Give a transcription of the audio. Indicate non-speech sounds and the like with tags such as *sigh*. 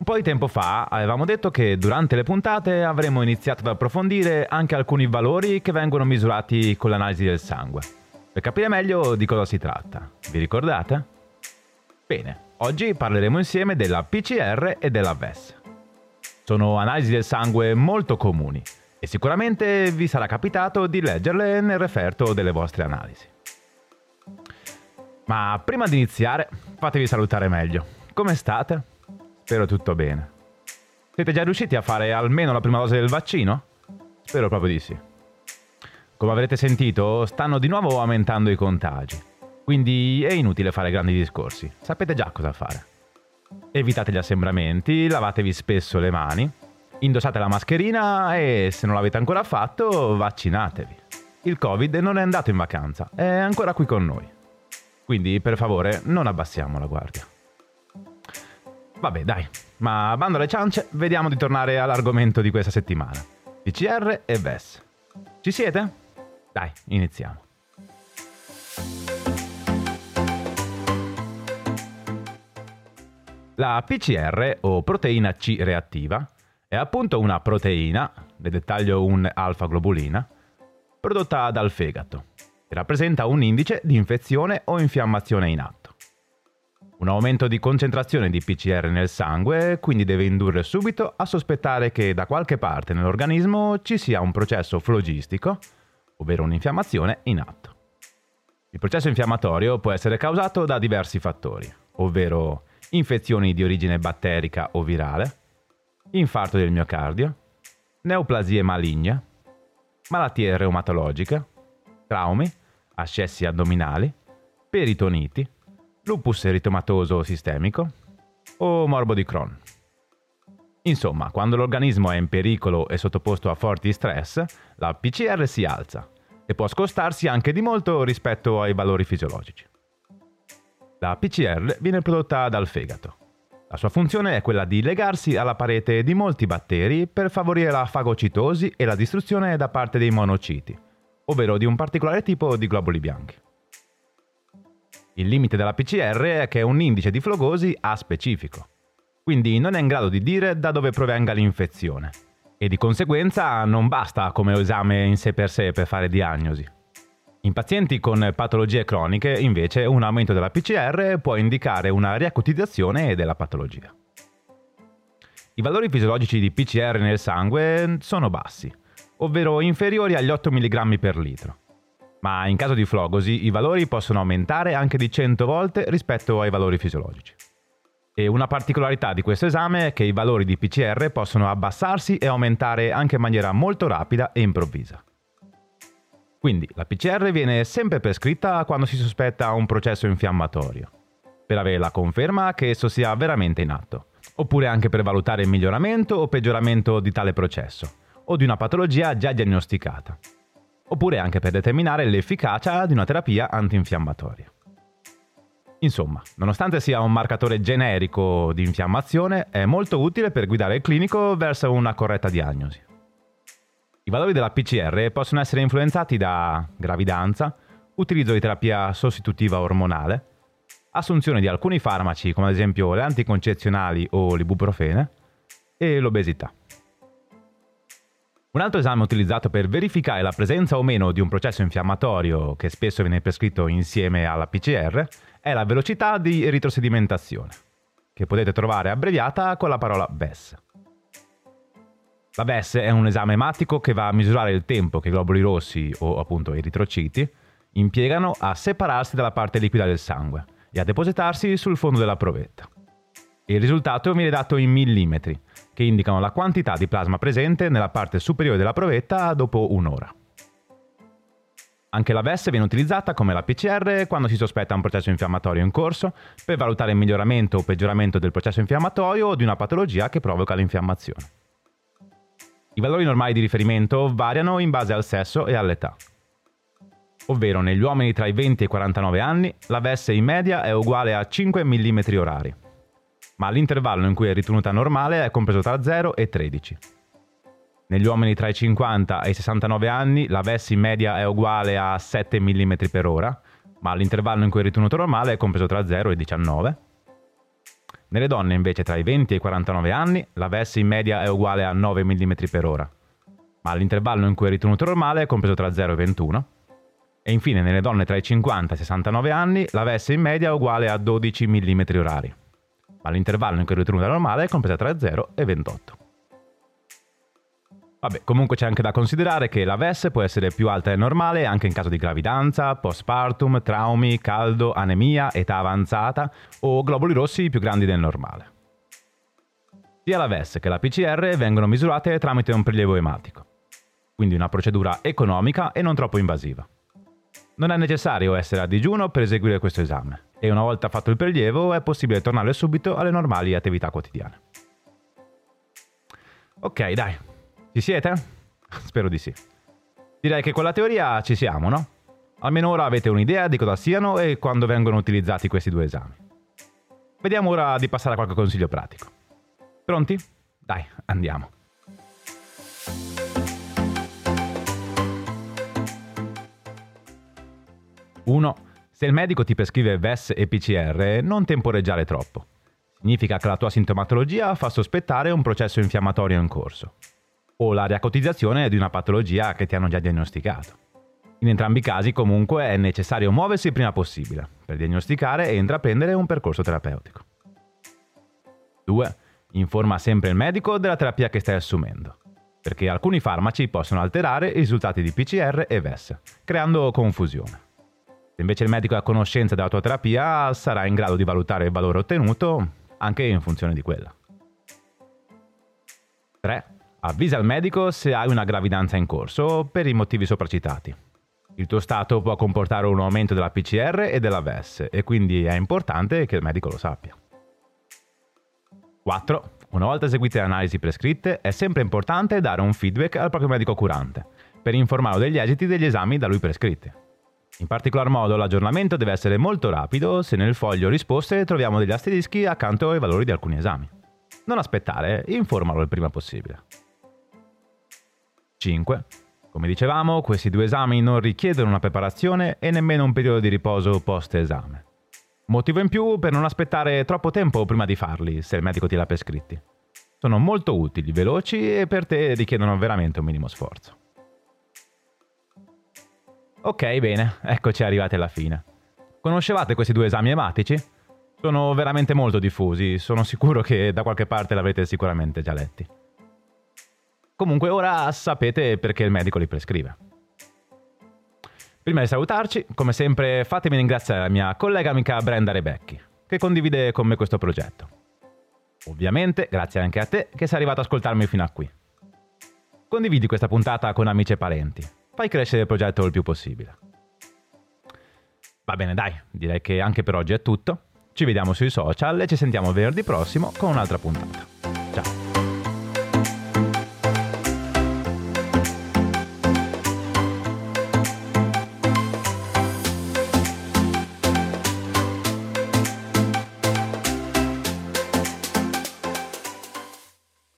Un po' di tempo fa avevamo detto che durante le puntate avremmo iniziato ad approfondire anche alcuni valori che vengono misurati con l'analisi del sangue. Per capire meglio di cosa si tratta, vi ricordate? Bene, oggi parleremo insieme della PCR e della VES. Sono analisi del sangue molto comuni e sicuramente vi sarà capitato di leggerle nel referto delle vostre analisi. Ma prima di iniziare, fatevi salutare meglio. Come state? Spero tutto bene. Siete già riusciti a fare almeno la prima dose del vaccino? Spero proprio di sì. Come avrete sentito, stanno di nuovo aumentando i contagi. Quindi è inutile fare grandi discorsi. Sapete già cosa fare. Evitate gli assembramenti, lavatevi spesso le mani, indossate la mascherina e se non l'avete ancora fatto, vaccinatevi. Il Covid non è andato in vacanza, è ancora qui con noi. Quindi per favore non abbassiamo la guardia. Vabbè, dai, ma bando alle ciance, vediamo di tornare all'argomento di questa settimana. PCR e VES. Ci siete? Dai, iniziamo. La PCR o proteina C reattiva è appunto una proteina, nel dettaglio un alfa-globulina, prodotta dal fegato e rappresenta un indice di infezione o infiammazione in atto. Un aumento di concentrazione di PCR nel sangue quindi deve indurre subito a sospettare che da qualche parte nell'organismo ci sia un processo flogistico, ovvero un'infiammazione in atto. Il processo infiammatorio può essere causato da diversi fattori, ovvero infezioni di origine batterica o virale, infarto del miocardio, neoplasie maligne, malattie reumatologiche, traumi, ascessi addominali, peritoniti, lupus eritomatoso sistemico o morbo di Crohn. Insomma, quando l'organismo è in pericolo e sottoposto a forti stress, la PCR si alza e può scostarsi anche di molto rispetto ai valori fisiologici. La PCR viene prodotta dal fegato. La sua funzione è quella di legarsi alla parete di molti batteri per favorire la fagocitosi e la distruzione da parte dei monociti, ovvero di un particolare tipo di globuli bianchi. Il limite della PCR è che è un indice di flogosi A specifico, quindi non è in grado di dire da dove provenga l'infezione e di conseguenza non basta come esame in sé per sé per fare diagnosi. In pazienti con patologie croniche, invece, un aumento della PCR può indicare una riacutizzazione della patologia. I valori fisiologici di PCR nel sangue sono bassi, ovvero inferiori agli 8 mg per litro ma in caso di flogosi i valori possono aumentare anche di 100 volte rispetto ai valori fisiologici. E una particolarità di questo esame è che i valori di PCR possono abbassarsi e aumentare anche in maniera molto rapida e improvvisa. Quindi la PCR viene sempre prescritta quando si sospetta un processo infiammatorio, per avere la conferma che esso sia veramente in atto, oppure anche per valutare il miglioramento o peggioramento di tale processo, o di una patologia già diagnosticata oppure anche per determinare l'efficacia di una terapia antinfiammatoria. Insomma, nonostante sia un marcatore generico di infiammazione, è molto utile per guidare il clinico verso una corretta diagnosi. I valori della PCR possono essere influenzati da gravidanza, utilizzo di terapia sostitutiva ormonale, assunzione di alcuni farmaci come ad esempio le anticoncezionali o l'ibuprofene e l'obesità. Un altro esame utilizzato per verificare la presenza o meno di un processo infiammatorio, che spesso viene prescritto insieme alla PCR, è la velocità di eritrosedimentazione, che potete trovare abbreviata con la parola VES. La VES è un esame ematico che va a misurare il tempo che i globuli rossi, o appunto eritrociti, impiegano a separarsi dalla parte liquida del sangue e a depositarsi sul fondo della provetta. Il risultato viene dato in millimetri, che indicano la quantità di plasma presente nella parte superiore della provetta dopo un'ora. Anche la VES viene utilizzata come la PCR quando si sospetta un processo infiammatorio in corso per valutare il miglioramento o peggioramento del processo infiammatorio o di una patologia che provoca l'infiammazione. I valori normali di riferimento variano in base al sesso e all'età. Ovvero negli uomini tra i 20 e i 49 anni la VS in media è uguale a 5 mm orari, ma l'intervallo in cui è ritenuta normale è compreso tra 0 e 13. Negli uomini tra i 50 e i 69 anni la VS in media è uguale a 7 mm per ora, ma l'intervallo in cui è ritenuto normale è compreso tra 0 e 19. Nelle donne invece tra i 20 e i 49 anni la VS in media è uguale a 9 mm per ora, ma l'intervallo in cui è ritenuto normale è compreso tra 0 e 21. E infine nelle donne tra i 50 e i 69 anni la VS in media è uguale a 12 mm orari, ma l'intervallo in cui è ritenuta normale è compreso tra 0 e 28. Vabbè, comunque c'è anche da considerare che la VES può essere più alta del normale anche in caso di gravidanza, postpartum, traumi, caldo, anemia, età avanzata o globuli rossi più grandi del normale. Sia la VES che la PCR vengono misurate tramite un prelievo ematico, quindi una procedura economica e non troppo invasiva. Non è necessario essere a digiuno per eseguire questo esame e una volta fatto il prelievo è possibile tornare subito alle normali attività quotidiane. Ok, dai, ci siete? *laughs* Spero di sì. Direi che con la teoria ci siamo, no? Almeno ora avete un'idea di cosa siano e quando vengono utilizzati questi due esami. Vediamo ora di passare a qualche consiglio pratico. Pronti? Dai, andiamo. Uno, se il medico ti prescrive VES e PCR, non temporeggiare troppo. Significa che la tua sintomatologia fa sospettare un processo infiammatorio in corso o la riacotizzazione di una patologia che ti hanno già diagnosticato. In entrambi i casi comunque è necessario muoversi il prima possibile per diagnosticare e intraprendere un percorso terapeutico. 2. Informa sempre il medico della terapia che stai assumendo, perché alcuni farmaci possono alterare i risultati di PCR e VES, creando confusione. Se invece il medico è a conoscenza della tua terapia, sarà in grado di valutare il valore ottenuto anche in funzione di quella. 3. Avvisa il medico se hai una gravidanza in corso per i motivi sopracitati. Il tuo stato può comportare un aumento della PCR e della VES e quindi è importante che il medico lo sappia. 4. Una volta eseguite le analisi prescritte è sempre importante dare un feedback al proprio medico curante per informarlo degli esiti degli esami da lui prescritti. In particolar modo l'aggiornamento deve essere molto rapido se nel foglio risposte troviamo degli asterischi accanto ai valori di alcuni esami. Non aspettare, informalo il prima possibile. 5. Come dicevamo, questi due esami non richiedono una preparazione e nemmeno un periodo di riposo post-esame. Motivo in più per non aspettare troppo tempo prima di farli, se il medico ti l'ha prescritti. Sono molto utili, veloci e per te richiedono veramente un minimo sforzo. Ok, bene, eccoci arrivati alla fine. Conoscevate questi due esami ematici? Sono veramente molto diffusi, sono sicuro che da qualche parte l'avrete sicuramente già letti. Comunque ora sapete perché il medico li prescrive. Prima di salutarci, come sempre fatemi ringraziare la mia collega amica Brenda Rebecchi, che condivide con me questo progetto. Ovviamente grazie anche a te che sei arrivato ad ascoltarmi fino a qui. Condividi questa puntata con amici e parenti. Fai crescere il progetto il più possibile. Va bene, dai, direi che anche per oggi è tutto. Ci vediamo sui social e ci sentiamo venerdì prossimo con un'altra puntata.